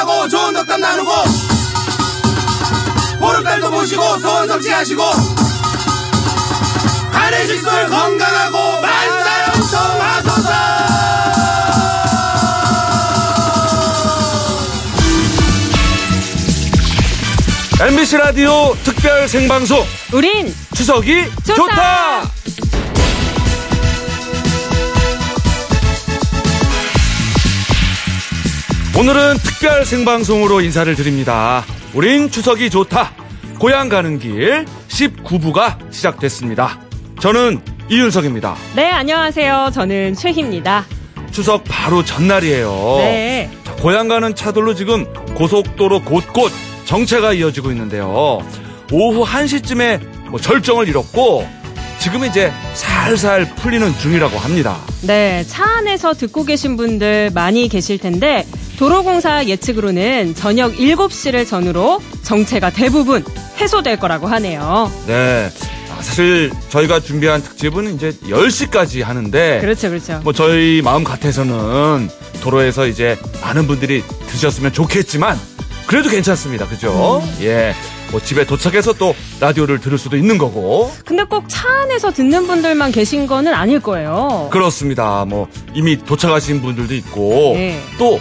건강하고 좋은 덕담 나누고 보름달도 보시고 소원 성취하시고 한해 식솔 건강하고 만사형통하소서 MBC 라디오 특별 생방송 우린 추석이 좋다. 좋다. 오늘은 특별 생방송으로 인사를 드립니다. 우린 추석이 좋다. 고향 가는 길 19부가 시작됐습니다. 저는 이윤석입니다. 네 안녕하세요 저는 최희입니다 추석 바로 전날이에요. 네 자, 고향 가는 차들로 지금 고속도로 곳곳 정체가 이어지고 있는데요. 오후 1시쯤에 뭐 절정을 잃었고 지금 이제 살살 풀리는 중이라고 합니다. 네, 차 안에서 듣고 계신 분들 많이 계실 텐데 도로공사 예측으로는 저녁 7시를 전후로 정체가 대부분 해소될 거라고 하네요. 네. 아, 사실 저희가 준비한 특집은 이제 10시까지 하는데 그렇죠, 그렇죠. 뭐 저희 마음 같아서는 도로에서 이제 많은 분들이 드셨으면 좋겠지만 그래도 괜찮습니다. 그죠? 음. 예. 뭐 집에 도착해서 또 라디오를 들을 수도 있는 거고. 근데 꼭 차 안에서 듣는 분들만 계신 거는 아닐 거예요. 그렇습니다. 뭐 이미 도착하신 분들도 있고 네. 또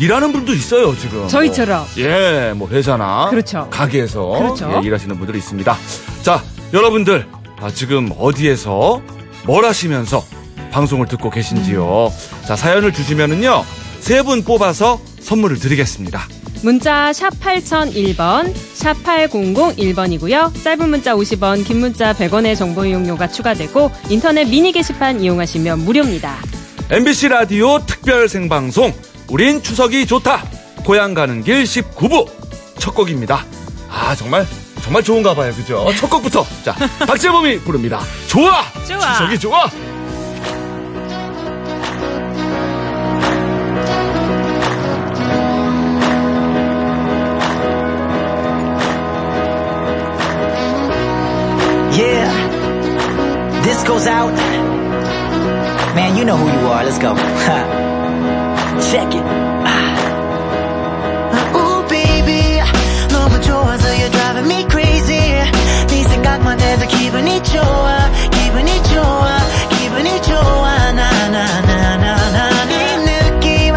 일하는 분도 있어요 지금. 저희처럼. 뭐, 예, 뭐 회사나 그렇죠. 가게에서 그렇죠. 예, 일하시는 분들이 있습니다. 자, 여러분들 아, 지금 어디에서 뭘 하시면서 방송을 듣고 계신지요? 음. 자, 사연을 주시면은요 세 분 뽑아서 선물을 드리겠습니다. 문자 샵 8001번, 샵 8001번이고요. 짧은 문자 50원, 긴 문자 100원의 정보 이용료가 추가되고 인터넷 미니 게시판 이용하시면 무료입니다. MBC 라디오 특별 생방송 우린 추석이 좋다. 고향 가는 길 19부. 첫 곡입니다. 아 정말 정말 좋은가 봐요. 그죠? 첫 곡부터. 자 박재범이 부릅니다. 좋아! 좋아. 추석이 좋아! Yeah, this goes out. Man, you know who you are. Let's go. Check it. Ooh, baby. 너무 좋아서 you're driving me crazy. 네 생각만 해도 기분이 좋아. 기분이 좋아. 기분이 좋아. 나, 나, 나, 나, 나. 네 느낌.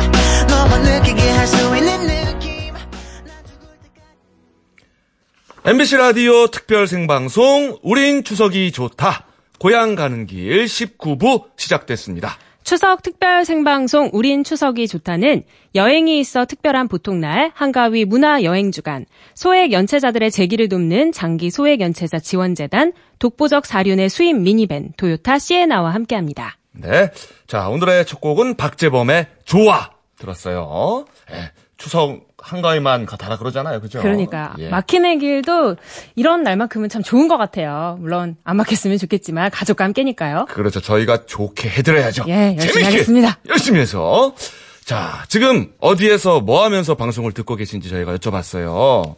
너만 느끼게 할 수 있는 느낌. 난 죽을 때까지. MBC 라디오 특별 생방송 우린 추석이 좋다 고향 가는 길 19부 시작됐습니다 추석 특별 생방송 우린 추석이 좋다는 여행이 있어 특별한 보통날 한가위 문화여행주간 소액 연체자들의 재기를 돕는 장기 소액 연체자 지원재단 독보적 사륜의 수입 미니밴 토요타 시에나와 함께합니다. 네. 자, 오늘의 첫 곡은 박재범의 좋아 들었어요. 예, 추석 한가위만 가다라 그러잖아요. 그죠? 그러니까 예. 막히는 길도 이런 날만큼은 참 좋은 것 같아요. 물론 안 막혔으면 좋겠지만 가족과 함께니까요. 그렇죠. 저희가 좋게 해드려야죠. 예, 열심히 하겠습니다. 열심히 해서. 자, 지금 어디에서 뭐 하면서 방송을 듣고 계신지 저희가 여쭤봤어요.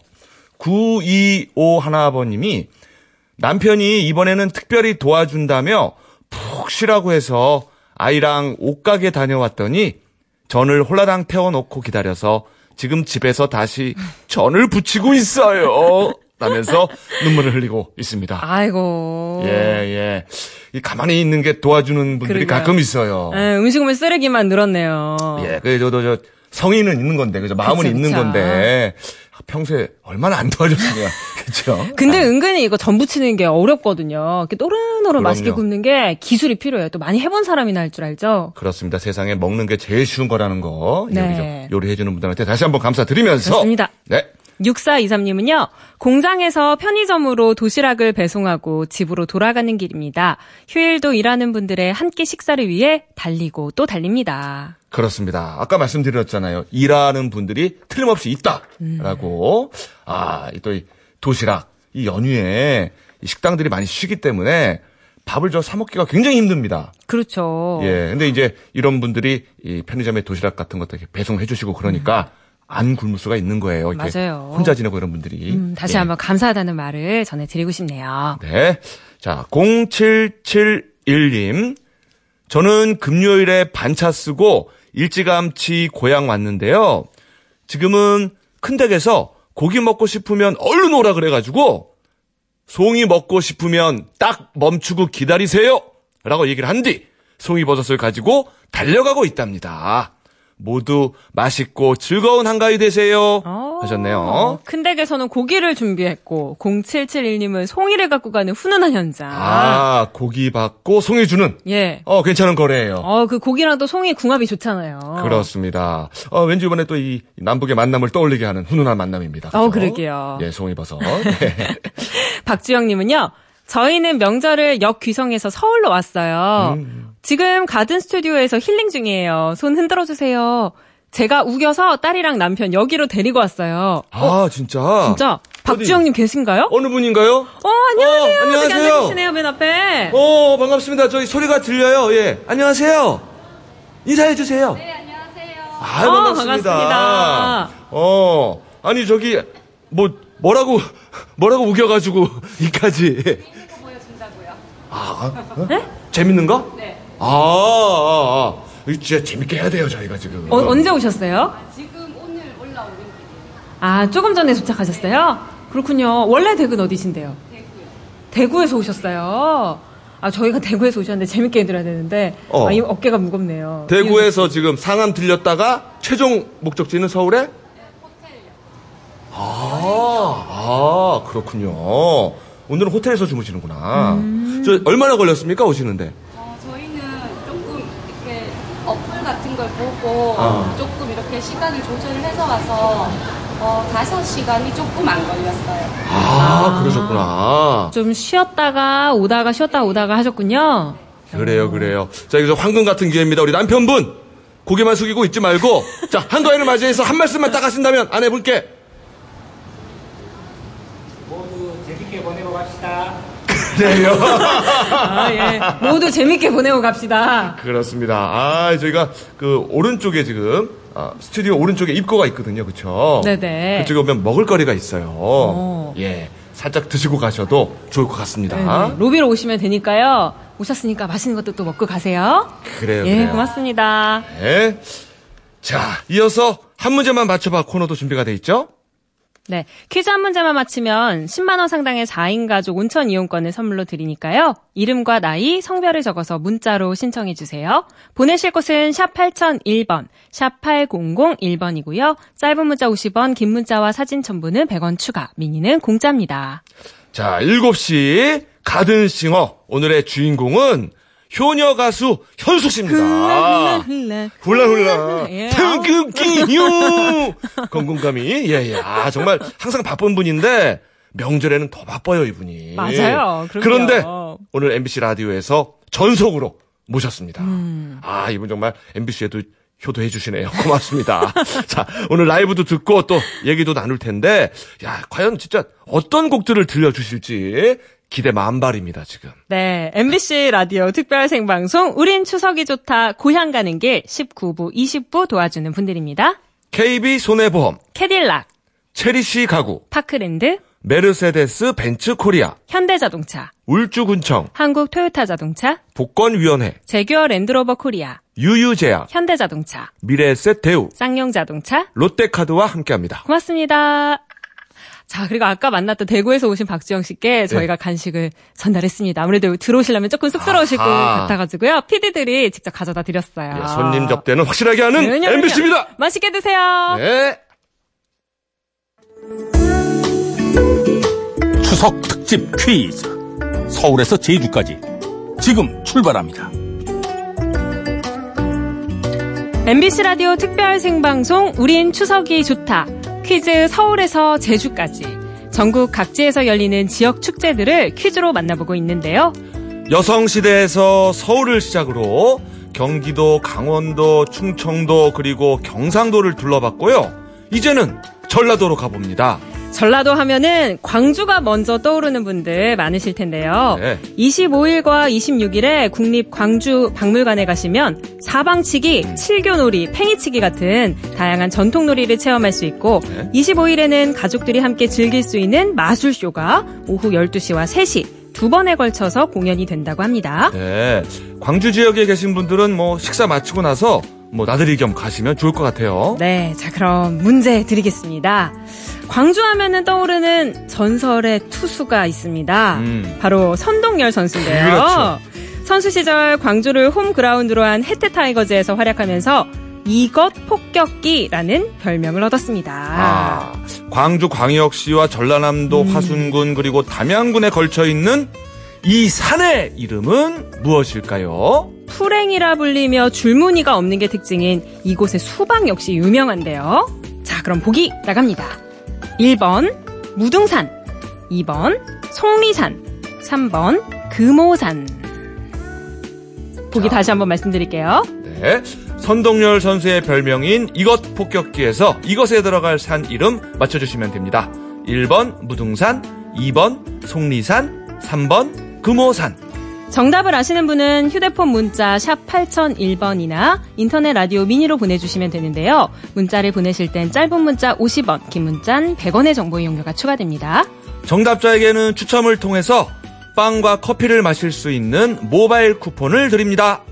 925 하나아버님이 남편이 이번에는 특별히 도와준다며 푹 쉬라고 해서 아이랑 옷가게 다녀왔더니 전을 홀라당 태워놓고 기다려서 지금 집에서 다시 전을 붙이고 있어요. 라면서 눈물을 흘리고 있습니다. 아이고. 예, 예. 이 가만히 있는 게 도와주는 분들이 그러게요. 가끔 있어요. 에, 음식물 쓰레기만 늘었네요. 예, 그래, 저도 저, 성의는 있는 건데, 그죠? 마음은 그쵸, 있는 그쵸. 건데, 평소에 얼마나 안 도와줬으면, 그죠? 근데 은근히 이거 전 부치는 게 어렵거든요. 이렇게 노릇노릇 맛있게. 굽는 게 기술이 필요해요. 또 많이 해본 사람이나 할 줄 알죠? 그렇습니다. 세상에 먹는 게 제일 쉬운 거라는 거, 네. 요리, 요리해주는 분들한테 다시 한번 감사드리면서. 그렇습니다. 네. 6423님은요, 공장에서 편의점으로 도시락을 배송하고 집으로 돌아가는 길입니다. 휴일도 일하는 분들의 한 끼 식사를 위해 달리고 또 달립니다. 그렇습니다. 아까 말씀드렸잖아요. 일하는 분들이 틀림없이 있다라고. 음. 아, 또 이 도시락 이 연휴에 이 식당들이 많이 쉬기 때문에 밥을 저 사 먹기가 굉장히 힘듭니다. 그렇죠. 예. 근데 이제 이런 분들이 이 편의점에 도시락 같은 것도 이렇게 배송해 주시고 그러니까 안 굶을 수가 있는 거예요. 이렇게 음. 맞아요. 혼자 지내고 이런 분들이. 음, 다시 예. 한번 감사하다는 말을 전해드리고 싶네요. 네. 자, 0771님. 저는 금요일에 반차 쓰고 일찌감치 고향 왔는데요. 지금은 큰 댁에서 고기 먹고 싶으면 얼른 오라 그래가지고 송이 먹고 싶으면 딱 멈추고 기다리세요. 라고 얘기를 한 뒤 송이 버섯을 가지고 달려가고 있답니다. 모두 맛있고 즐거운 한가위 되세요. 어, 하셨네요. 큰 댁에서는 고기를 준비했고 0771님은 송이를 갖고 가는 훈훈한 현장. 아, 고기 받고 송이 주는 예. 어, 괜찮은 거래예요. 어, 그 고기랑 또 송이 궁합이 좋잖아요. 그렇습니다. 어, 왠지 이번에 또 이 남북의 만남을 떠올리게 하는 훈훈한 만남입니다. 어, 그죠? 그러게요. 예, 송이 버섯. 네. 박주영님은요. 저희는 명절을 역 귀성에서 서울로 왔어요. 음. 지금 가든 스튜디오에서 힐링 중이에요. 손 흔들어 주세요. 제가 우겨서 딸이랑 남편 여기로 데리고 왔어요. 아, 진짜? 진짜 박주영님 계신가요? 어느 분인가요? 어, 안녕하세요. 어, 안녕하세요. 앉아 계시네요, 맨 앞에. 어, 반갑습니다. 저기 소리가 들려요. 예. 안녕하세요. 인사해주세요. 네, 안녕하세요. 아, 어, 반갑습니다. 반갑습니다. 어, 아니, 저기, 뭐, 뭐라고, 뭐라고 우겨가지고, 이까지. 재밌는 거 보여준다고요. 아, 어? 재밌는 거? 네. 아, 아, 아. 진짜 재밌게 해야 돼요, 저희가 지금. 어, 언제 오셨어요? 지금 오늘 올라오는 길이에요. 아, 조금 전에 도착하셨어요? 그렇군요. 원래 댁은 어디신데요? 대구요. 대구에서 오셨어요. 아, 저희가 대구에서 오셨는데 재밌게 해드려야 되는데, 어. 아, 이 어깨가 무겁네요. 대구에서 지금 상암 들렸다가 최종 목적지는 서울에? 네, 호텔요. 아, 아, 그렇군요. 오늘은 호텔에서 주무시는구나. 음. 저 얼마나 걸렸습니까, 오시는데? 어, 저희는 조금 이렇게 어플 같은 걸 보고 아. 조금 이렇게 시간을 조절을 해서 와서 어, 5시간이 조금 안 걸렸어요. 아, 그러셨구나. 좀 쉬었다가 오다가 쉬었다 오다가 하셨군요. 그래요, 그래요. 자, 여기서 황금 같은 기회입니다. 우리 남편분! 고개만 숙이고 있지 말고, 자, 한가위를 맞이해서 한 말씀만 딱 하신다면 아내분께. 모두 재밌게 보내고 갑시다. 그래요. 아, 예. 모두 재밌게 보내고 갑시다. 그렇습니다. 아, 저희가 그 오른쪽에 지금, 아, 스튜디오 오른쪽에 입구가 있거든요. 그쵸? 네네. 그쪽에 오면 먹을거리가 있어요. 오. 예. 살짝 드시고 가셔도 좋을 것 같습니다. 네, 로비로 오시면 되니까요. 오셨으니까 맛있는 것도 또 먹고 가세요. 그래요, 예, 그래요. 고맙습니다. 네. 자, 이어서 한 문제만 맞춰봐 코너도 준비가 돼 있죠? 네. 퀴즈 한 문제만 맞히면 10만원 상당의 4인 가족 온천 이용권을 선물로 드리니까요. 이름과 나이, 성별을 적어서 문자로 신청해주세요. 보내실 곳은 샵 8001번, 샵 8001번이고요. 짧은 문자 50원, 긴 문자와 사진 첨부는 100원 추가, 미니는 공짜입니다. 자, 7시 가든싱어. 오늘의 주인공은 효녀 가수 현숙 씨입니다. 흘라, 훌라 훌라. 예. 태극기유. 건공감이. 예, 예. 아, 정말 항상 바쁜 분인데 명절에는 더 바빠요, 이분이. 맞아요. 그럼요. 그런데 오늘 MBC 라디오에서 전속으로 모셨습니다. 음. 아, 이분 정말 MBC에도 효도해 주시네요. 고맙습니다. 자, 오늘 라이브도 듣고 또 얘기도 나눌 텐데, 야, 과연 진짜 어떤 곡들을 들려주실지 기대 만발입니다, 지금. 네, MBC 라디오 특별 생방송 우린 추석이 좋다 고향 가는 길 19부, 20부 도와주는 분들입니다. KB 손해보험, 캐딜락, 체리시 가구, 파크랜드, 메르세데스 벤츠 코리아, 현대자동차, 울주군청, 한국 토요타 자동차, 복권위원회, 제규어 랜드로버 코리아, 유유제약, 현대자동차, 미래에셋 대우, 쌍용자동차. 롯데카드와 함께합니다. 고맙습니다. 자, 그리고 아까 만났던 대구에서 오신 박지영 네. 씨께 저희가 간식을 전달했습니다. 아무래도 들어오시려면 조금 쑥스러우실 것 아하. 같아가지고요. PD들이 직접 가져다 드렸어요. 예, 손님 접대는 확실하게 하는 그럼요. MBC입니다. 맛있게 드세요. 네. 추석 특집 퀴즈. 서울에서 제주까지 지금 출발합니다. MBC 라디오 특별 생방송 우린 추석이 좋다. 퀴즈 서울에서 제주까지. 전국 각지에서 열리는 지역 축제들을 퀴즈로 만나보고 있는데요. 여성시대에서 서울을 시작으로 경기도, 강원도, 충청도, 그리고 경상도를 둘러봤고요. 이제는 전라도로 가봅니다. 전라도 하면은 광주가 먼저 떠오르는 분들 많으실 텐데요. 네. 25일과 26일에 국립 광주 박물관에 가시면 사방치기, 칠교놀이, 팽이치기 같은 다양한 전통놀이를 체험할 수 있고 네. 25일에는 가족들이 함께 즐길 수 있는 마술쇼가 오후 12시와 3시 두 번에 걸쳐서 공연이 된다고 합니다. 네. 광주 지역에 계신 분들은 뭐 식사 마치고 나서 뭐 나들이 겸 가시면 좋을 것 같아요. 네, 자 그럼 문제 드리겠습니다. 광주 하면은 떠오르는 전설의 투수가 있습니다. 음. 바로 선동열 선수인데요. 그렇죠. 선수 시절 광주를 홈 그라운드로 한 해태 타이거즈에서 활약하면서 이것 폭격기라는 별명을 얻었습니다. 아, 광주 광역시와 전라남도 음. 화순군 그리고 담양군에 걸쳐 있는 이 산의 이름은 무엇일까요? 풀행이라 불리며 줄무늬가 없는 게 특징인 이곳의 수박 역시 유명한데요. 자, 그럼 보기 나갑니다. 1번 무등산, 2번 속리산, 3번 금오산. 보기 다시 한번 말씀드릴게요. 네. 선동열 선수의 별명인 이것 폭격기에서 이것에 들어갈 산 이름 맞춰주시면 됩니다. 1번 무등산, 2번 속리산, 3번 금오산. 정답을 아시는 분은 휴대폰 문자 샵 8001번이나 인터넷 라디오 미니로 보내주시면 되는데요. 문자를 보내실 땐 짧은 문자 50원, 긴 문자는 100원의 정보 이용료가 추가됩니다. 정답자에게는 추첨을 통해서 빵과 커피를 마실 수 있는 모바일 쿠폰을 드립니다.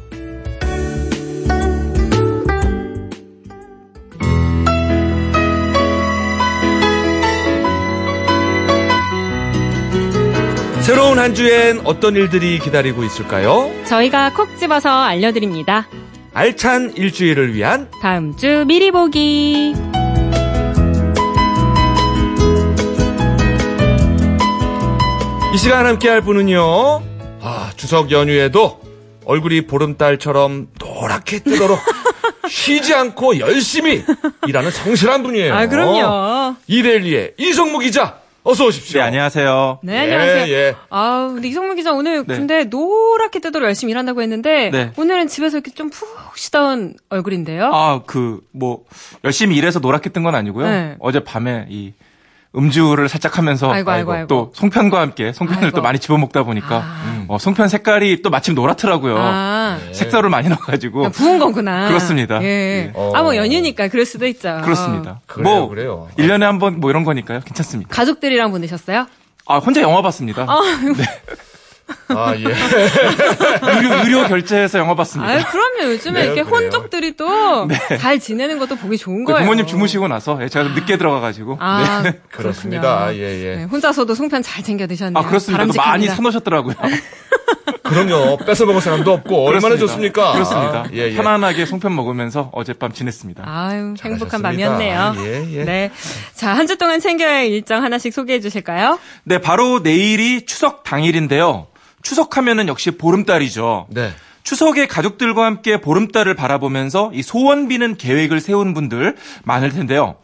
새로운 한 주엔 어떤 일들이 기다리고 있을까요? 저희가 콕 집어서 알려드립니다. 알찬 일주일을 위한 다음 주 미리 보기. 이 시간 함께 할 분은요. 아, 추석 연휴에도 얼굴이 보름달처럼 노랗게 뜨도록 쉬지 않고 열심히 일하는 성실한 분이에요. 아, 그럼요. 이데일리의 이성무 기자, 어서 오십시오. 네, 안녕하세요. 네, 안녕하세요. 예, 예. 아, 근데 이성문 기자 오늘 네. 근데 노랗게 뜨도록 열심히 일한다고 했는데 네. 오늘은 집에서 이렇게 좀 푹 쉬던 얼굴인데요. 아, 그, 뭐, 열심히 일해서 노랗게 뜬 건 아니고요. 네. 어제 밤에 이 음주를 살짝 하면서 아이고, 아이고, 아이고. 또 송편과 함께 송편을 아이고. 또 많이 집어먹다 보니까 아. 어, 송편 색깔이 또 마침 노랗더라고요. 아, 색소를 많이 넣어가지고. 부은 거구나. 그렇습니다. 예. 예. 어. 아, 뭐 연휴니까 그럴 수도 있죠. 그렇습니다. 그래요, 뭐, 그래요. 1년에 한 번 뭐 이런 거니까요. 괜찮습니다. 가족들이랑 보내셨어요? 아, 혼자 영화 봤습니다. 아, 예. 의료, 의료 결제해서 영화 봤습니다. 아유, 그럼요. 요즘에 그래요, 이렇게 그래요. 혼족들이 또잘 지내는 것도 보기 좋은 그 거예요. 부모님 주무시고 나서 예, 제가 늦게 들어가가지고. 아, 네. 그렇습니다. 그렇군요. 예, 예. 네, 혼자서도 송편 잘 챙겨 드셨네요. 아, 그렇습니다. 또 많이. 사놓으셨더라고요. 그럼요. 뺏어 먹을 사람도 없고, 얼마나 그렇습니다. 좋습니까? 그렇습니다. 아, 예, 예. 편안하게 송편 먹으면서 어젯밤 지냈습니다. 아유, 행복한. 밤이었네요. 예, 예. 네. 자, 한 주 동안 챙겨야 할 일정 하나씩 소개해 주실까요? 네, 바로 내일이 추석 당일인데요. 추석하면은 역시 보름달이죠. 네. 추석에 가족들과 함께 보름달을 바라보면서 이 소원 비는 계획을 세운 분들 많을 텐데요.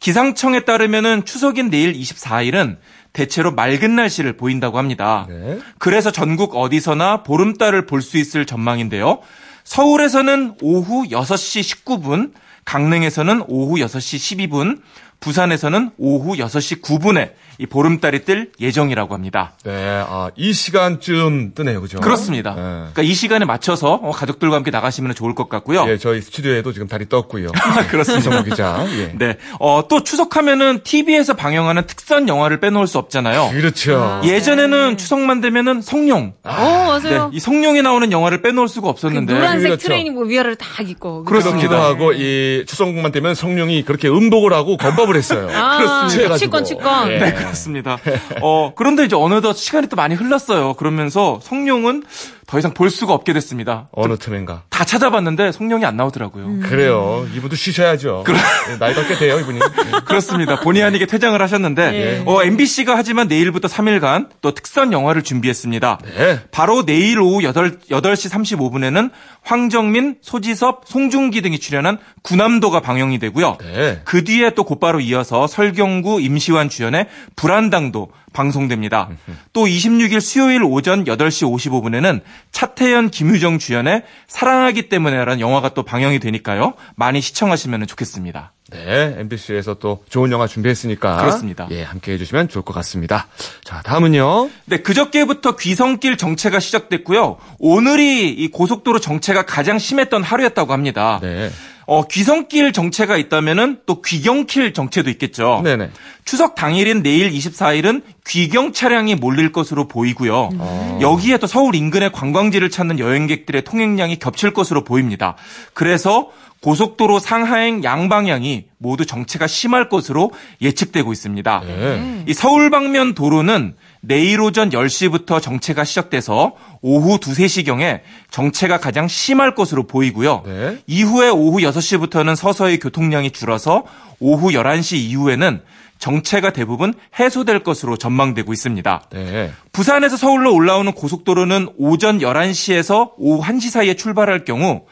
기상청에 따르면은 추석인 내일 24일은 대체로 맑은 날씨를 보인다고 합니다. 네. 그래서 전국 어디서나 보름달을 볼 수 있을 전망인데요. 서울에서는 오후 6시 19분, 강릉에서는 오후 6시 12분, 부산에서는 오후 6시 9분에 이 보름달이 뜰 예정이라고 합니다. 네, 아, 이 시간쯤 뜨네요, 그죠? 그렇습니다. 네. 그러니까 이 시간에 맞춰서 어, 가족들과 함께 나가시면 좋을 것 같고요. 예, 저희 스튜디오에도 지금 달이 떴고요. 그렇습니다. 이성무 기자. 예. 네. 어, 또 추석하면은 TV에서 방영하는 특선 영화를 빼놓을 수 없잖아요. 그렇죠. 예전에는 추석만 되면은 성룡. 어, 맞아요. 네, 이 성룡이 나오는 영화를 빼놓을 수가 그 없었는데. 노란색 그렇죠. 트레이닝 뭐 위아래를 다 입고. 그렇습니다. 그렇기도 하고 이 추석만 되면 성룡이 그렇게 음복을 하고 건법을 했어요. 아, 취해가지고. 치권, 치권. 예. 네, 그렇습니다. 어, 그런데 이제 어느덧 시간이 또 많이 흘렀어요. 그러면서 성룡은 더 이상 볼 수가 없게 됐습니다. 어느 틈인가. 다 찾아봤는데 성룡이 안 나오더라고요. 음. 그래요. 이분도 쉬셔야죠. 예, 나이가 꽤 돼요, 이분이. 예. 그렇습니다. 본의 아니게 퇴장을 하셨는데 예. 어, MBC가 하지만 내일부터 3일간 또 특선 영화를 준비했습니다. 네. 바로 내일 오후 8, 8시 35분에는 황정민, 소지섭, 송중기 등이 출연한 구남도가 방영이 되고요. 네. 그 뒤에 또 곧바로 이어서 설경구, 임시완 주연의 불안당도 방송됩니다. 또 26일 수요일 오전 8시 55분에는 차태현, 김유정 주연의 사랑하기 때문에라는 영화가 또 방영이 되니까요. 많이 시청하시면 좋겠습니다. 네, MBC에서 또 좋은 영화 준비했으니까. 그렇습니다. 예, 함께 해주시면 좋을 것 같습니다. 자, 다음은요. 네, 그저께부터 귀성길 정체가 시작됐고요. 오늘이 이 고속도로 정체가 가장 심했던 하루였다고 합니다. 네. 어, 귀성길 정체가 있다면은 또 귀경길 정체도 있겠죠. 네네. 추석 당일인 내일 24일은 귀경 차량이 몰릴 것으로 보이고요. 어. 여기에 또 서울 인근의 관광지를 찾는 여행객들의 통행량이 겹칠 것으로 보입니다. 그래서 고속도로 상하행 양방향이 모두 정체가 심할 것으로 예측되고 있습니다. 네. 이 서울 방면 도로는 내일 오전 10시부터 정체가 시작돼서 오후 2, 3시경에 정체가 가장 심할 것으로 보이고요. 네. 이후에 오후 6시부터는 서서히 교통량이 줄어서 오후 11시 이후에는 정체가 대부분 해소될 것으로 전망되고 있습니다. 네. 부산에서 서울로 올라오는 고속도로는 오전 11시에서 오후 1시 사이에 출발할 경우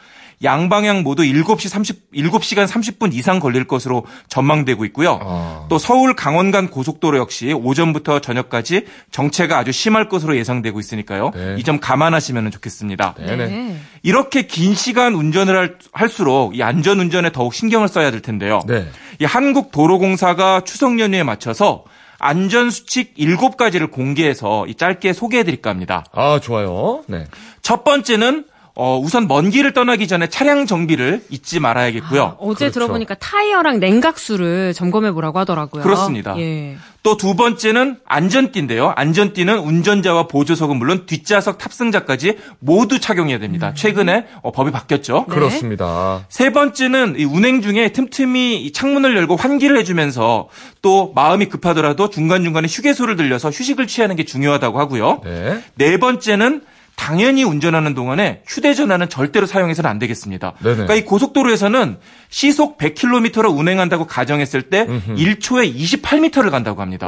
양방향 모두 7시 30, 7시간 30분 이상 걸릴 것으로 전망되고 있고요. 아. 또 서울 강원 간 고속도로 역시 오전부터 저녁까지 정체가 아주 심할 것으로 예상되고 있으니까요. 네. 이점 감안하시면 좋겠습니다. 네네. 이렇게 긴 시간 운전을 할, 할수록 이 안전 운전에 더욱 신경을 써야 될 텐데요. 네. 이 한국도로공사가 추석 연휴에 맞춰서 안전 수칙 7가지를 공개해서 이 짧게 소개해 드릴까 합니다. 아, 좋아요. 네. 첫 번째는 어, 우선 먼 길을 떠나기 전에 차량 정비를 잊지 말아야겠고요. 어제 그렇죠. 들어보니까 타이어랑 냉각수를 점검해 보라고 하더라고요. 그렇습니다. 예. 또두 번째는 안전띠인데요. 안전띠는 운전자와 보조석은 물론 뒷좌석 탑승자까지 모두 착용해야 됩니다. 최근에 어, 법이 바뀌었죠. 네. 그렇습니다. 세 번째는 이 운행 중에 틈틈이 이 창문을 열고 환기를 해주면서 또 마음이 급하더라도 중간중간에 휴게소를 들려서 휴식을 취하는 게 중요하다고 하고요. 네. 네 번째는 당연히 운전하는 동안에 휴대전화는 절대로 사용해서는 안 되겠습니다. 네네. 그러니까 이 고속도로에서는 시속 100km로 운행한다고 가정했을 때 1초에 28m를 간다고 합니다.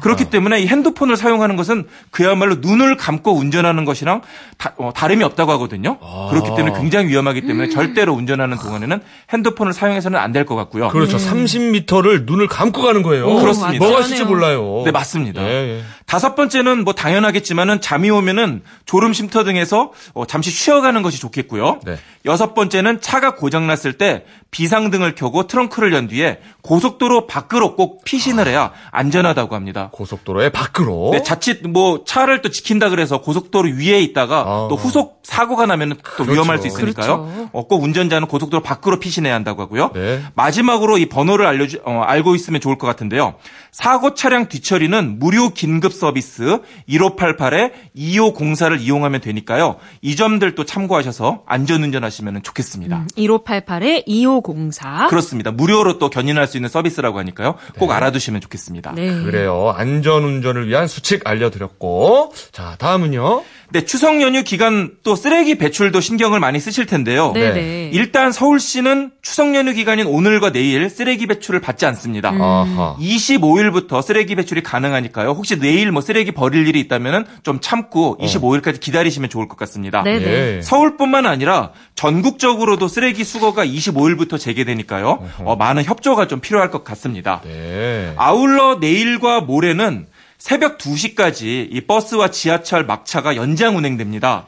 그렇기 때문에 이 핸드폰을 사용하는 것은 그야말로 눈을 감고 운전하는 것이랑 다, 름이 없다고 하거든요. 그렇기 때문에 굉장히 위험하기 때문에 절대로 운전하는 동안에는 핸드폰을 사용해서는 안 될 것 같고요. 그렇죠. 30m를 눈을 감고 가는 거예요. 오, 그렇습니다. 뭐가. 있을지 몰라요. 네, 맞습니다. 예, 예. 다섯 번째는 뭐 당연하겠지만은 잠이 오면은 졸음 쉼터 등에서 어, 잠시 쉬어가는 것이 좋겠고요. 네. 여섯 번째는 차가 고장 났을 때 비상등을 켜고 트렁크를 연 뒤에 고속도로 밖으로 꼭 피신을 해야 안전하다고 합니다. 고속도로의 밖으로. 네, 자칫 뭐 차를 또 지킨다 그래서 고속도로 위에 있다가 아. 또 후속 사고가 나면 또 그렇죠. 위험할 수 있으니까요. 그렇죠. 어, 꼭 운전자는 고속도로 밖으로 피신해야 한다고 하고요. 네. 마지막으로 이 번호를 알려주, 어, 알고 있으면 좋을 것 같은데요. 사고 차량 뒤처리는 무료 긴급 서비스 1588에 2504를 이용하면 되니까요. 이 점들도 참고하셔서 안전운전 하시면 좋겠습니다. 1588에 2504. 그렇습니다. 무료로 또 견인할 수 있는 서비스라고 하니까요. 꼭 알아두시면 좋겠습니다. 네. 그래요. 안전운전을 위한 수칙 알려드렸고. 자, 다음은요. 네, 추석 연휴 기간 또 쓰레기 배출도 신경을 많이 쓰실 텐데요. 네, 네. 네. 일단 서울시는 추석 연휴 기간인 오늘과 내일 쓰레기 배출을 받지 않습니다. 음. 아하. 25일부터 쓰레기 배출이 가능하니까요. 혹시 내일 뭐 쓰레기 버릴 일이 있다면 좀 참고 25일까지 기다리시면 좋을 것 같습니다. 네, 네. 예. 서울뿐만 아니라 전국적으로도 쓰레기 수거가 25일부터 재개되니까요. 어, 많은 협조가 좀 필요할 것 같습니다. 네. 아울러 내일과 모레는 새벽 2시까지 이 버스와 지하철 막차가 연장 운행됩니다.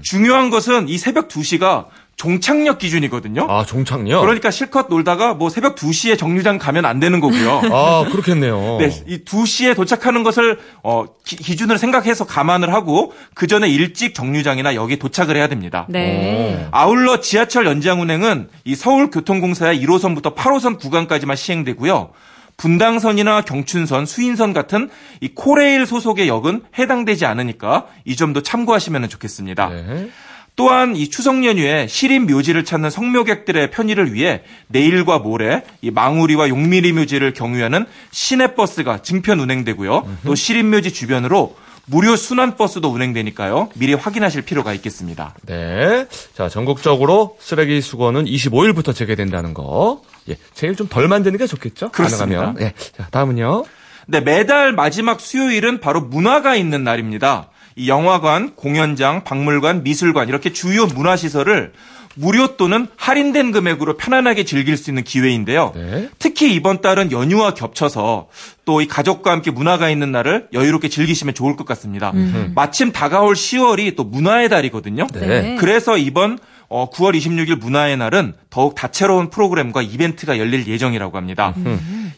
중요한 것은 이 새벽 2시가 종착역 기준이거든요. 아, 종착요? 그러니까 실컷 놀다가 뭐 새벽 2시에 정류장 가면 안 되는 거고요. 아, 그렇겠네요. 네, 이 2시에 도착하는 것을 어, 기, 준으로 생각해서 감안을 하고 그 전에 일찍 정류장이나 여기 도착을 해야 됩니다. 네. 아울러 지하철 연장 운행은 이 서울교통공사의 1호선부터 8호선 구간까지만 시행되고요. 분당선이나 경춘선, 수인선 같은 이 코레일 소속의 역은 해당되지 않으니까 이 점도 참고하시면 좋겠습니다. 네. 또한 이 추석 연휴에 시립 묘지를 찾는 성묘객들의 편의를 위해 내일과 모레 이 망우리와 용미리 묘지를 경유하는 시내버스가 증편 운행되고요. 또 시립 묘지 주변으로 무료 순환 버스도 운행되니까요. 미리 확인하실 필요가 있겠습니다. 네. 자, 전국적으로 쓰레기 수거는 25일부터 재개된다는 거. 예. 제일 좀 덜 만드는 게 좋겠죠? 그렇습니다. 가능하면. 예. 자, 다음은요. 네, 매달 마지막 수요일은 바로 문화가 있는 날입니다. 이 영화관, 공연장, 박물관, 미술관 이렇게 주요 문화시설을 무료 또는 할인된 금액으로 편안하게 즐길 수 있는 기회인데요. 네. 특히 이번 달은 연휴와 겹쳐서 또 이 가족과 함께 문화가 있는 날을 여유롭게 즐기시면 좋을 것 같습니다. 마침 다가올 10월이 또 문화의 달이거든요. 네. 그래서 이번 어, 9월 26일 문화의 날은 더욱 다채로운 프로그램과 이벤트가 열릴 예정이라고 합니다.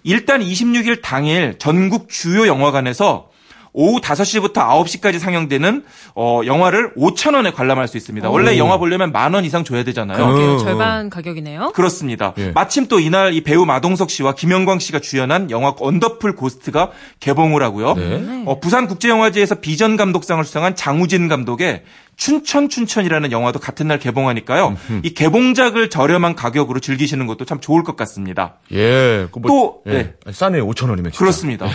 일단 26일 당일 전국 주요 영화관에서 오후 5시부터 9시까지 상영되는 어, 영화를 5천 원에 관람할 수 있습니다. 원래 영화 보려면 만 원 이상 줘야 되잖아요. 그러게요. 어. 절반 가격이네요. 그렇습니다. 예. 마침 또 이날 이 배우 마동석 씨와 김영광 씨가 주연한 영화 원더풀 고스트가 개봉을 하고요. 네. 어, 부산국제영화제에서 비전 감독상을 수상한 장우진 감독의 춘천 춘천이라는 영화도 같은 날 개봉하니까요. 이 개봉작을 저렴한 가격으로 즐기시는 것도 참 좋을 것 같습니다. 예. 그 뭐, 또, 예. 네. 싸네요. 5천 원이면. 진짜. 그렇습니다.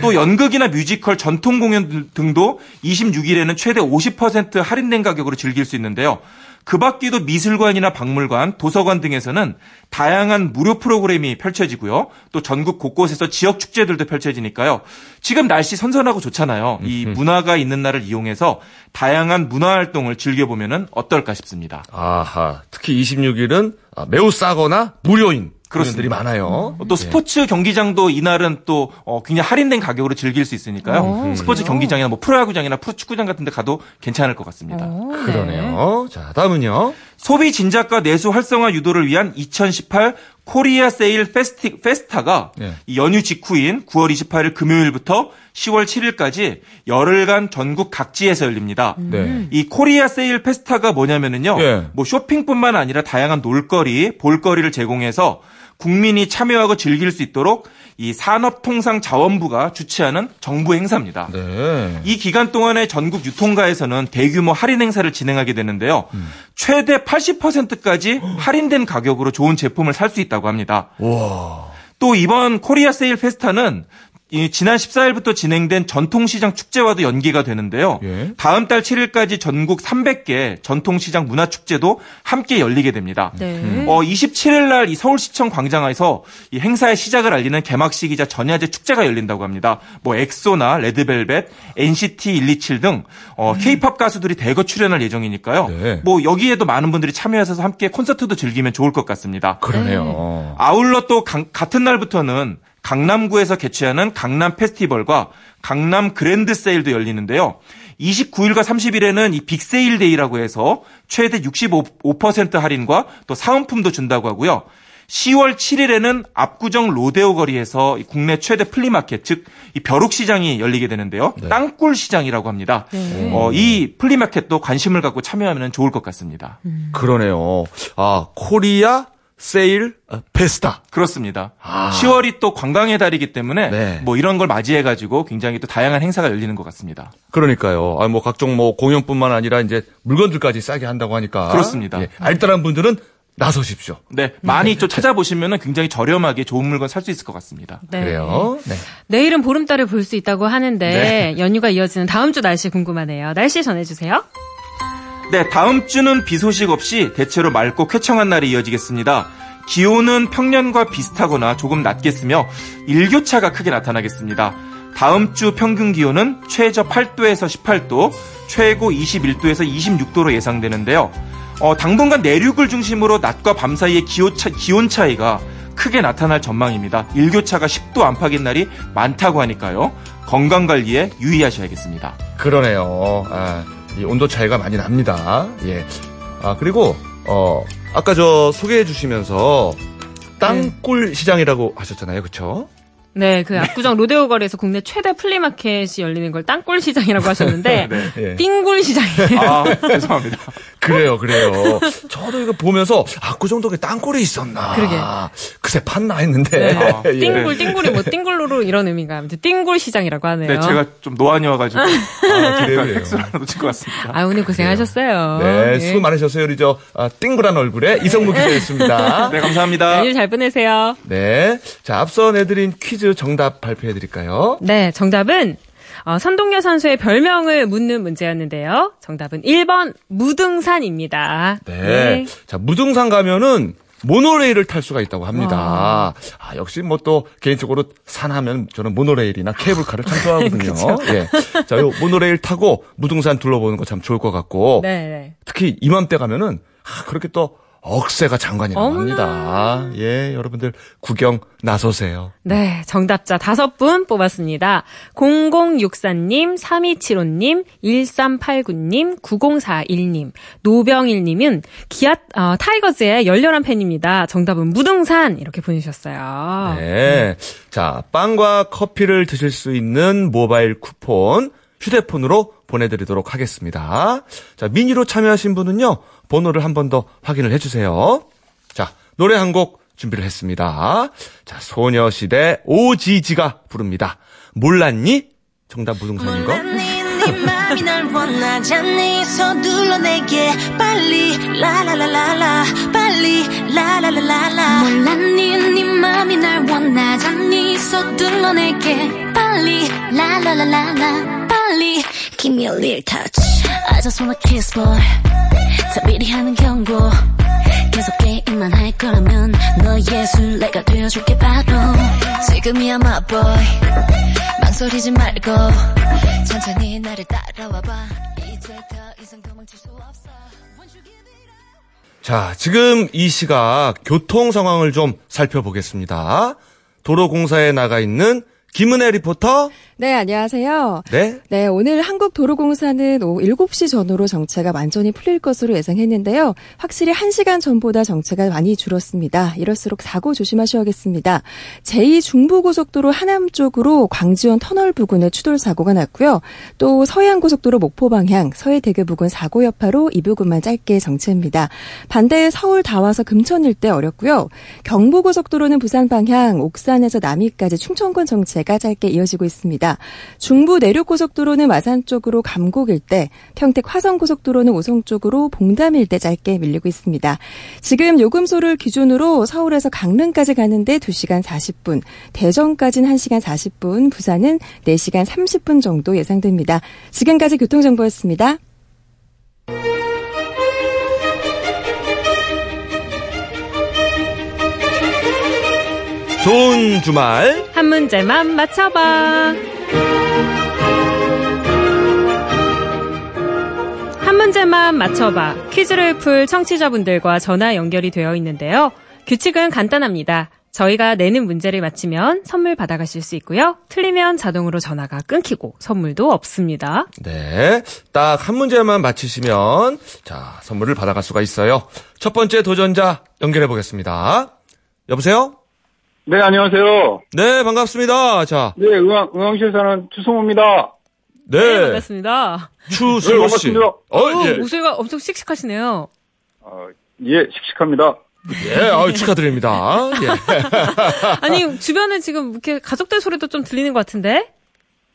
또 연극이나 뮤지컬, 전통 공연 등도 26일에는 최대 50% 할인된 가격으로 즐길 수 있는데요. 그 밖에도 미술관이나 박물관, 도서관 등에서는 다양한 무료 프로그램이 펼쳐지고요. 또 전국 곳곳에서 지역 축제들도 펼쳐지니까요. 지금 날씨 선선하고 좋잖아요. 이 문화가 있는 날을 이용해서 다양한 문화 활동을 즐겨보면 어떨까 싶습니다. 아하. 특히 26일은 아, 매우 싸거나 무료인 그런들이 그렇습니다. 많아요. 또 스포츠 경기장도 이날은 또 어, 굉장히 할인된 가격으로 즐길 수 있으니까요. 스포츠 경기장이나 뭐 프로야구장이나 프로축구장 같은 데 가도 괜찮을 것 같습니다. 오, 네. 그러네요. 자, 다음은요. 소비 진작과 내수 활성화 유도를 위한 2018 코리아 세일 페스티, 페스타가 네. 이 연휴 직후인 9월 28일 금요일부터 10월 7일까지 열흘간 전국 각지에서 열립니다. 네. 이 코리아 세일 페스타가 뭐냐면은요. 예. 뭐 쇼핑뿐만 아니라 다양한 놀거리, 볼거리를 제공해서 국민이 참여하고 즐길 수 있도록 이 산업통상자원부가 주최하는 정부 행사입니다. 네. 이 기간 동안에 전국 유통가에서는 대규모 할인 행사를 진행하게 되는데요. 최대 80%까지 할인된 가격으로 좋은 제품을 살 수 있다고 합니다. 와. 또 이번 코리아 세일 페스타는 이 지난 14일부터 진행된 전통시장 축제와도 연계가 되는데요. 예. 다음 달 7일까지 전국 300개 전통시장 문화축제도 함께 열리게 됩니다. 네. 어, 27일 날 이 서울시청 광장에서 이 행사의 시작을 알리는 개막식이자 전야제 축제가 열린다고 합니다. 뭐 엑소나 레드벨벳, NCT 127 등 어, K-팝 가수들이 대거 출연할 예정이니까요. 네. 뭐 여기에도 많은 분들이 참여하셔서 함께 콘서트도 즐기면 좋을 것 같습니다. 그러네요. 아울러 또 강- 같은 날부터는 강남구에서 개최하는 강남 페스티벌과 강남 그랜드 세일도 열리는데요. 29일과 30일에는 이 big sale day라고 해서 최대 65% 할인과 또 사은품도 준다고 하고요. 10월 7일에는 압구정 로데오 거리에서 이 국내 최대 flea market, 즉, 이 벼룩시장이 열리게 되는데요. 땅굴 시장이라고 합니다. 어, 이 flea market도 관심을 갖고 참여하면 좋을 것 같습니다. 그러네요. 아, 코리아 세일 어, 페스타. 그렇습니다. 10월이 또 관광의 달이기 때문에 네. 뭐 이런 걸 맞이해 가지고 굉장히 또 다양한 행사가 열리는 것 같습니다. 그러니까요. 아, 뭐 각종 뭐 공연뿐만 아니라 이제 물건들까지 싸게 한다고 하니까. 그렇습니다. 예, 알뜰한 분들은 나서십시오. 네, 많이 좀 찾아보시면 굉장히 저렴하게 좋은 물건 살 수 있을 것 같습니다. 네. 그래요. 네. 내일은 보름달을 볼 수 있다고 하는데 네. 연휴가 이어지는 다음 주 날씨 궁금하네요. 날씨 전해주세요. 네, 다음 주는 비 소식 없이 대체로 맑고 쾌청한 날이 이어지겠습니다. 기온은 평년과 비슷하거나 조금 낮겠으며 일교차가 크게 나타나겠습니다. 다음 주 평균 기온은 최저 8도에서 18도, 최고 21도에서 26도로 예상되는데요. 어, 당분간 내륙을 중심으로 낮과 밤 사이의 기온, 차, 기온 차이가 크게 나타날 전망입니다. 일교차가 10도 안팎인 날이 많다고 하니까요. 건강 관리에 유의하셔야겠습니다. 그러네요. 아, 이 온도 차이가 많이 납니다. 예. 아, 그리고, 어, 아까 저 소개해 주시면서 땅굴 시장이라고 하셨잖아요. 그쵸? 네, 그 압구정 로데오 거리에서 국내 최대 flea market이 열리는 걸 땅굴 시장이라고 하셨는데 예. 띵굴 시장이에요. 아, 죄송합니다. 그래요, 그래요. 저도 이거 보면서, 아, 그 정도의 땅굴이 있었나. 그러게. 그새 팠나 했는데. 네. 예. 띵굴, 띵굴이 뭐 띵굴로로 이런 의미가 아무튼 띵굴 시장이라고 하네요. 네, 제가 좀 노안이어가지고 아, 그래요, 하나 놓친 것 같습니다. 아, 오늘 고생하셨어요. 네, 예. 수고 많으셨어요. 우리 저, 아, 띵굴한 얼굴에 이성무 기자였습니다. 네, 감사합니다. 연휴 잘 보내세요. 네. 자, 앞서 내드린 퀴즈 정답 발표해 드릴까요? 네, 정답은 어, 선동열 선수의 별명을 묻는 문제였는데요. 정답은 1번 무등산입니다. 네. 자, 무등산 가면은 모노레일을 탈 수가 있다고 합니다. 아, 역시 뭐 또 개인적으로 산하면 저는 모노레일이나 케이블카를 참 좋아하거든요. 예. 자, 요 모노레일 타고 무등산 둘러보는 거 참 좋을 것 같고 네, 네. 특히 이맘때 가면은 아, 그렇게 또 억새가 장관이라고 합니다. 예, 여러분들 구경 나서세요. 네, 정답자 다섯 분 뽑았습니다. 0064님, 3275님, 1389님, 9041님, 노병일님은 기아, 어, 타이거즈의 열렬한 팬입니다. 정답은 무등산! 이렇게 보내주셨어요. 네. 자, 빵과 커피를 드실 수 있는 모바일 쿠폰 휴대폰으로 보내드리도록 하겠습니다. 자, 미니로 참여하신 분은요, 번호를 한 번 더 확인을 해주세요. 자, 노래 한 곡 준비를 했습니다. 자, 소녀시대 오지지가 부릅니다. 몰랐니? 정답 무등산인 거. 몰랐니 네 맘이 날 원하잖니 서둘러 내게 빨리 라라라라라 빨리 라라라라라 몰랐니 네 맘이 날 원하잖니 서둘러 내게 빨리 라라라라라 빨리 Give me a little touch. I just wanna kiss boy 다 미리 하는 경고. 계속 게임만 할 거라면 너의 술래가 되어줄게 바로. 지금이야 my boy. 망설이지 말고 천천히 나를 따라와봐. 이제 더 이상 도망칠 수 없어? 자, 지금 이 시각 교통 상황을 좀 살펴보겠습니다. 도로공사에 나가 있는 김은혜 리포터. 네, 안녕하세요. 네. 네, 오늘 한국도로공사는 오후 7시 전후로 정체가 완전히 풀릴 것으로 예상했는데요. 확실히 1시간 전보다 정체가 많이 줄었습니다. 이럴수록 사고 조심하셔야겠습니다. 제2중부고속도로 하남 쪽으로 광지원 터널 부근에 추돌 사고가 났고요. 또 서해안고속도로 목포 방향 서해대교 부근 사고 여파로 이 부근만 짧게 정체입니다. 반대 서울 다 와서 금천 일대 어렵고요. 경부고속도로는 부산 방향 옥산에서 남이까지 충청권 정체 가 짧게 이어지고 있습니다. 중부 내륙 고속도로는 마산 쪽으로 감곡 일대, 평택 화성 고속도로는 오송 쪽으로 봉담 일대 짧게 밀리고 있습니다. 지금 요금소를 기준으로 서울에서 강릉까지 가는데 2시간 40분, 대전까지는 1시간 40분, 부산은 4시간 30분 정도 예상됩니다. 지금까지 교통정보였습니다. 좋은 주말. 한 문제만 맞춰봐. 한 문제만 맞춰봐. 퀴즈를 풀 청취자분들과 전화 연결이 되어 있는데요. 규칙은 간단합니다. 저희가 내는 문제를 맞히면 선물 받아가실 수 있고요. 틀리면 자동으로 전화가 끊기고 선물도 없습니다. 네. 딱 한 문제만 맞히시면, 자, 선물을 받아갈 수가 있어요. 첫 번째 도전자 연결해 보겠습니다. 여보세요? 네, 안녕하세요. 네, 반갑습니다. 자, 네, 의왕, 의왕시에 사는 추성호입니다. 네, 네. 반갑습니다. 추승호 네, 씨. 반갑습니다. 어, 어, 예. 목소리가 엄청 씩씩하시네요. 어, 예, 씩씩합니다. 예, 아 축하드립니다. 예. 아니, 주변에 지금 이렇게 가족들 소리도 좀 들리는 것 같은데?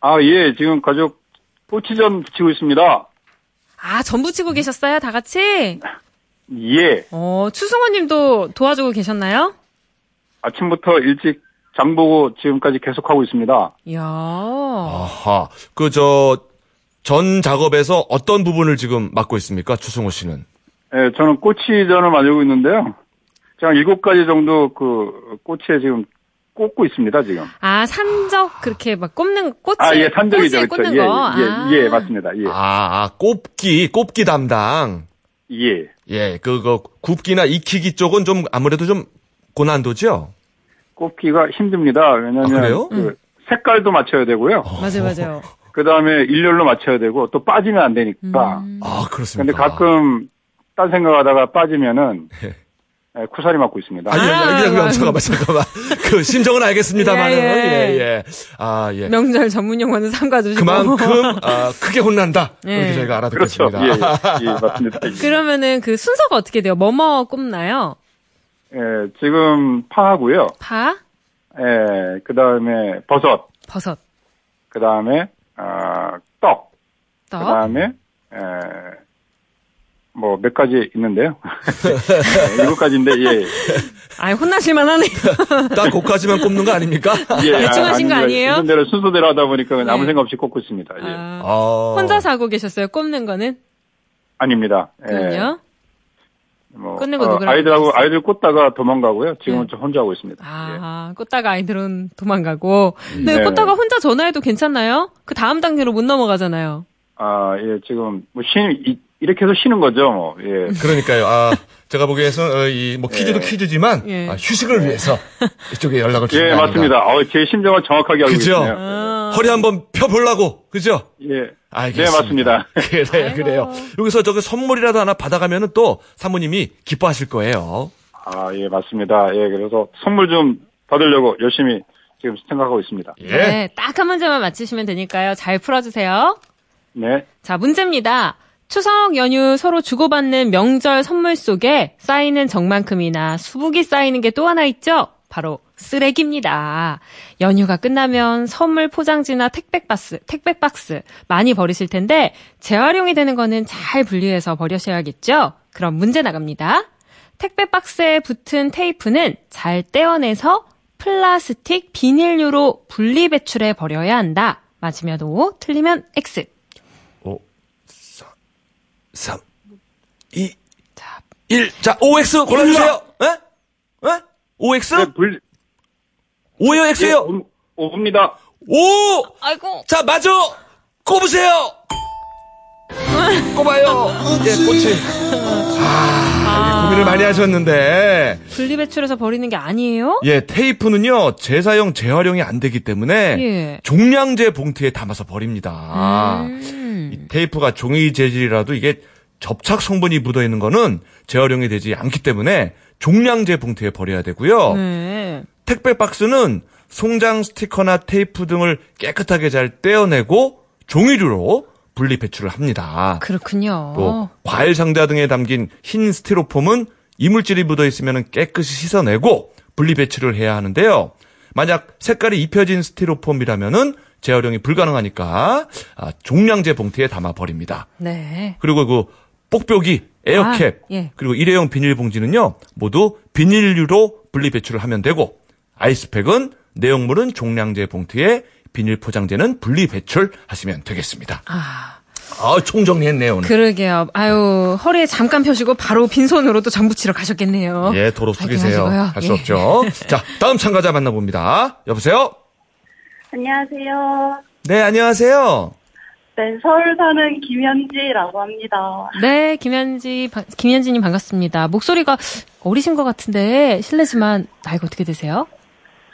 아, 예, 지금 가족 꼬치전 붙이고 있습니다. 아, 전 부치고 계셨어요? 다 같이? 예, 어, 추승호 님도 도와주고 계셨나요? 아침부터 일찍 장 보고 지금까지 계속하고 있습니다. 이야. 아하. 그, 저, 전 작업에서 어떤 부분을 지금 맡고 있습니까? 추승호 씨는. 예, 저는 꼬치전을 만들고 있는데요. 제가 일곱 가지 정도 그 꼬치에 지금 꽂고 있습니다, 지금. 아, 산적 그렇게 막 꼽는 꽃이 아, 예, 산적이죠. 꽃에 그렇죠. 꽂는 예, 거. 예, 아. 예, 맞습니다. 예, 아, 아, 꼽기, 꼽기 담당. 예. 예, 그거, 굽기나 익히기 쪽은 좀 아무래도 좀 고난도죠? 꼽기가 힘듭니다. 왜냐면 아? 그 색깔도 맞춰야 되고요. 맞아요, 맞아요. 그 다음에 일렬로 맞춰야 되고 또 빠지면 안 되니까. 음. 아, 근데 그렇습니다. 가끔 딴 생각하다가 빠지면은 예. 예, 쿠사리 맞고 있습니다. 아니, 아니, 아니, 아니, 아, 잠깐만, 잠깐만. 그, 심정은 알겠습니다만은. 예, 예, 예. 예. 아, 예. 명절 전문 용어는 삼가주시고. 그만큼, 아, 크게 혼난다. 예. 그렇게 저희가 그렇죠. 알아듣겠습니다. 예, 예, 예, 맞습니다. 예. 그러면은 그 순서가 어떻게 돼요? 뭐뭐 꼽나요? 예, 지금 파하고요. 파, 예, 그 다음에 버섯, 버섯, 그 다음에 아, 떡, 떡. 그 다음에 뭐몇 가지 있는데요. 예, 일곱 가지인데 예, 아, 혼나실만 하네요. 딱 고까지만 꼽는 거 아닙니까? 예, 대충 하신 거. 아니에요? 순서대로 순서대로 하다 보니까 네. 아무 생각 없이 꽂고 있습니다. 예. 아, 어. 혼자서 하고 계셨어요? 꼽는 거는? 아닙니다. 예. 그럼요? 뭐, 거 어, 아이들하고? 아이들 꽂다가 도망가고요. 지금은 네. 좀 혼자 하고 있습니다. 예. 아, 꽂다가 아이들은 도망가고. 근데 네. 꽂다가 혼자 전화해도 괜찮나요? 그 다음 단계로 못 넘어가잖아요. 아, 예, 지금, 뭐, 쉬, 이, 이렇게 해서 쉬는 거죠, 뭐, 예. 그러니까요. 아, 제가 보기에서 어, 이뭐 퀴즈도 예. 퀴즈지만 예. 아, 휴식을 위해서 이쪽에 연락을 주신 예, 거 맞습니다. 어, 제 심정을 정확하게 알고 그죠? 계시네요. 허리 한번 펴 보려고. 그죠? 예. 알겠습니다. 네, 맞습니다. 그래요, 그래요. 여기서 저기 선물이라도 하나 받아가면은 또 사모님이 기뻐하실 거예요. 아, 예, 맞습니다. 예, 그래서 선물 좀 받으려고 열심히 지금 생각하고 있습니다. 예. 네, 딱 한 문제만 맞히시면 되니까요. 잘 풀어주세요. 네. 자, 문제입니다. 추석 연휴 서로 주고받는 명절 선물 속에 쌓이는 정만큼이나 수북이 쌓이는 게 또 하나 있죠? 바로 쓰레기입니다. 연휴가 끝나면 선물 포장지나 택배박스, 택배박스 많이 버리실 텐데 재활용이 되는 거는 잘 분리해서 버리셔야겠죠? 그럼 문제 나갑니다. 택배박스에 붙은 테이프는 잘 떼어내서 플라스틱, 비닐류로 분리 배출해 버려야 한다. 맞으면 O, 틀리면 X. 3, 2, 1. 자, OX 골라주세요. 예? 예? OX? 네, 불, O예요, 예, X예요? 오, 오입니다. 오! 아이고. 자, 맞아! 꼽으세요! 꼽아요! 예, 꽃이. 아, 고민을 많이 하셨는데. 분리 배출해서 버리는 게 아니에요? 예, 테이프는요, 재사용, 재활용이 안 되기 때문에. 예. 종량제 봉투에 담아서 버립니다. 음. 이 테이프가 종이 재질이라도 이게 접착 성분이 묻어 있는 거는 재활용이 되지 않기 때문에 종량제 봉투에 버려야 되고요. 네. 택배 박스는 송장 스티커나 테이프 등을 깨끗하게 잘 떼어내고 종이류로 분리 배출을 합니다. 그렇군요. 또 과일 상자 등에 담긴 흰 스티로폼은 이물질이 묻어 있으면 깨끗이 씻어내고 분리 배출을 해야 하는데요. 만약 색깔이 입혀진 스티로폼이라면은 재활용이 불가능하니까 아, 종량제 봉투에 담아 버립니다. 네. 그리고 그 뽁뽁이, 에어캡, 아, 예. 그리고 일회용 비닐봉지는요, 모두 비닐류로 분리 배출을 하면 되고, 아이스팩은 내용물은 종량제 봉투에 비닐 포장재는 분리 배출하시면 되겠습니다. 아, 아, 총정리했네요, 오늘. 그러게요. 아유, 허리에 잠깐 펴시고 바로 빈손으로 또 전부치러 가셨겠네요. 예, 도로 숙이세요. 하시고요. 할수 예. 없죠. 자, 다음 참가자 만나봅니다. 여보세요? 안녕하세요. 네, 안녕하세요. 네, 서울 사는 김현지라고 합니다. 네, 김현지, 바- 김현지님 반갑습니다. 목소리가 어리신 것 같은데, 실례지만, 나이가 어떻게 되세요?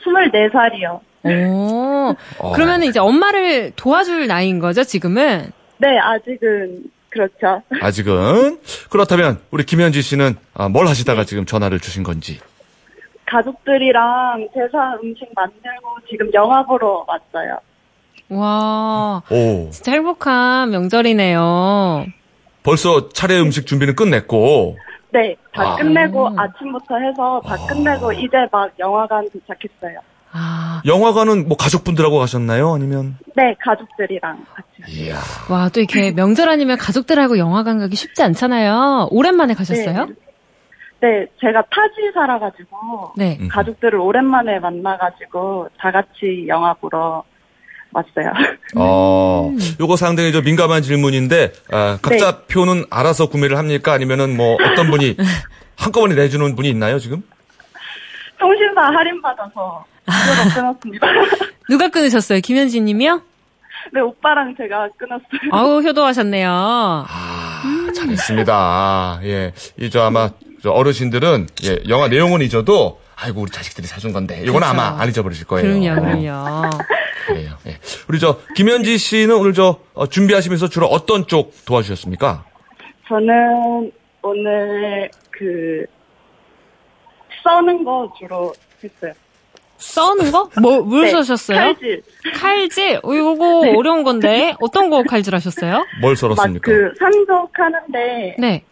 24살이요. 오, 어. 그러면 이제 엄마를 도와줄 나이인 거죠, 지금은? 네, 아직은 그렇죠. 아직은. 그렇다면, 우리 김현지 씨는 아, 뭘 하시다가 지금 전화를 주신 건지. 가족들이랑 제사 음식 만들고 지금 영화 보러 왔어요. 와, 오. 진짜 행복한 명절이네요. 벌써 차례 음식 준비는 끝냈고, 네, 다 아. 끝내고 아침부터 해서 다 끝내고 이제 막 영화관 도착했어요. 아, 영화관은 뭐 가족분들하고 가셨나요? 아니면? 네, 가족들이랑 같이. 이야. 와, 또 이렇게 명절 아니면 가족들하고 영화관 가기 쉽지 않잖아요. 오랜만에 가셨어요? 네, 제가 타지 살아가지고 네. 음. 가족들을 오랜만에 만나가지고 다 같이 영화 보러 왔어요. 어, 요거 상당히 좀 민감한 질문인데, 아, 각자 표는 알아서 구매를 합니까? 아니면은 뭐 어떤 분이 한꺼번에 내주는 분이 있나요, 지금? 통신사 할인 받아서 이거로 끊었습니다. 누가 끊으셨어요? 김현지 님이요? 네, 오빠랑 제가 끊었어요. 아우, 효도하셨네요. 아, 잘했습니다. 예. 이, 저, 아마, 저 어르신들은, 예, 영화 내용은 잊어도, 아이고, 우리 자식들이 사준 건데, 이건 그렇죠. 아마 안 잊어버리실 거예요. 그럼요, 그럼요. 그래요. 예. 우리 저, 김현지 씨는 오늘 저, 어, 준비하시면서 주로 어떤 쪽 도와주셨습니까? 저는 오늘 그 써는 거 주로 했어요. 써는 거? 뭐, 뭘 네, 써셨어요? 칼질. 칼질? 어, 이거 네. 어려운 건데. 어떤 거 칼질 하셨어요? 뭘막 썰었습니까? 그 산적 하는데 네.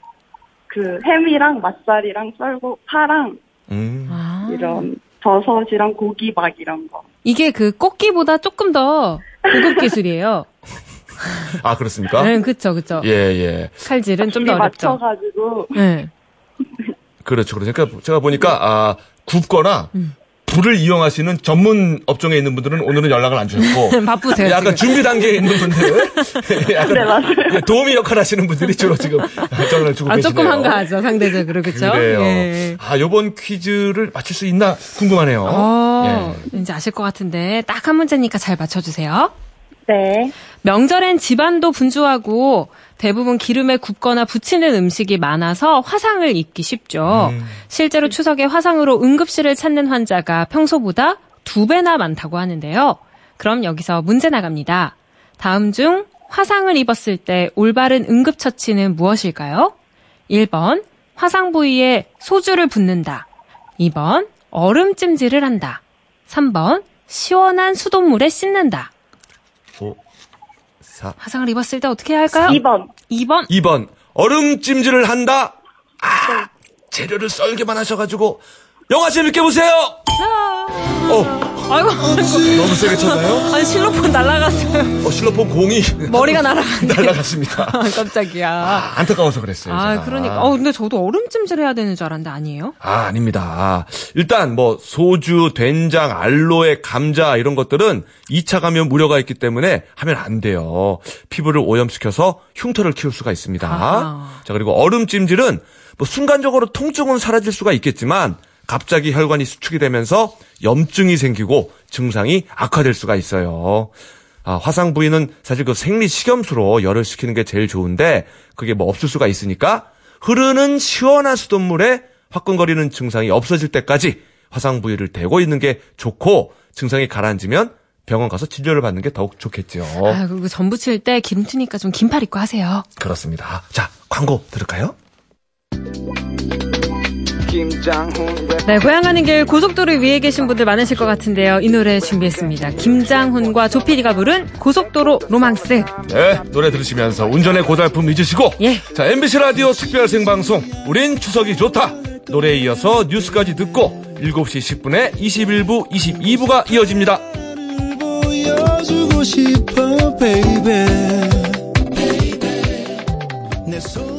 그 햄이랑 맛살이랑 썰고 파랑 음. 아. 이런 버섯이랑 고기 막 이런 거. 이게 그 꽃기보다 조금 더 고급 기술이에요. 아, 그렇습니까? 네, 그쵸, 그쵸. 예, 예. 칼질은 좀 더 어렵죠. 맞춰가지고 네. 그렇죠. 그러니까 제가 보니까, 아, 굽거나, 음. 불을 이용하시는 전문 업종에 있는 분들은 오늘은 연락을 안 주셨고, 바쁘세요. 약간 지금. 준비 단계에 있는 분들, 약간 네, 맞아요. 예, 도우미 역할 하시는 분들이 주로 지금 전화를 주고 아, 계시네요. 조금 한가하죠, 상대적으로, 그쵸? 그래요. 예. 아, 요번 퀴즈를 맞출 수 있나 궁금하네요. 어, 예. 이제 아실 것 같은데, 딱 한 문제니까 잘 맞춰주세요. 네. 명절엔 집안도 분주하고 대부분 기름에 굽거나 부치는 음식이 많아서 화상을 입기 쉽죠. 음. 실제로 추석에 화상으로 응급실을 찾는 환자가 평소보다 두 배나 많다고 하는데요. 그럼 여기서 문제 나갑니다. 다음 중 화상을 입었을 때 올바른 응급처치는 무엇일까요? 1번, 화상 부위에 소주를 붓는다. 2번, 얼음찜질을 한다. 3번, 시원한 수돗물에 씻는다. 5, 4. 화상을 입었을 때 어떻게 해야 할까요? 2번. 2번. 2번. 얼음 찜질을 한다. 아, 재료를 썰기만 하셔가지고 영화 재밌게 보세요. 어, 아이고. 너무 세게 쳤나요? 아니, 실로폰 날아갔어요. 어, 실로폰 공이 머리가 날아갔네. 날아갔습니다. 아, 깜짝이야. 아, 안타까워서 그랬어요. 아, 제가. 그러니까. 어, 근데 저도 얼음찜질 해야 되는 줄 알았는데 아니에요? 아, 아닙니다. 일단 뭐 소주, 된장, 알로에, 감자 이런 것들은 2차 감염 우려가 있기 때문에 하면 안 돼요. 피부를 오염시켜서 흉터를 키울 수가 있습니다. 아하. 자, 그리고 얼음찜질은 뭐 순간적으로 통증은 사라질 수가 있겠지만 갑자기 혈관이 수축이 되면서 염증이 생기고 증상이 악화될 수가 있어요. 아, 화상 부위는 사실 그 생리 식염수로 열을 식히는 게 제일 좋은데 그게 뭐 없을 수가 있으니까 흐르는 시원한 수돗물에 화끈거리는 증상이 없어질 때까지 화상 부위를 대고 있는 게 좋고 증상이 가라앉으면 병원 가서 진료를 받는 게 더욱 좋겠죠. 아, 그리고 전 부칠 때 기름 튀니까 좀 긴팔 입고 하세요. 그렇습니다. 자, 광고 들을까요? 네, 고향 가는 길 고속도로 위에 계신 분들 많으실 것 같은데요. 이 노래 준비했습니다. 김장훈과 조피디가 부른 고속도로 로망스. 네, 노래 들으시면서 운전의 고달픔 잊으시고 예. 자, MBC 라디오 특별 생방송 우린 추석이 좋다. 노래에 이어서 뉴스까지 듣고 7시 10분에 21부, 22부가 이어집니다. 보여주고 싶어 baby 내손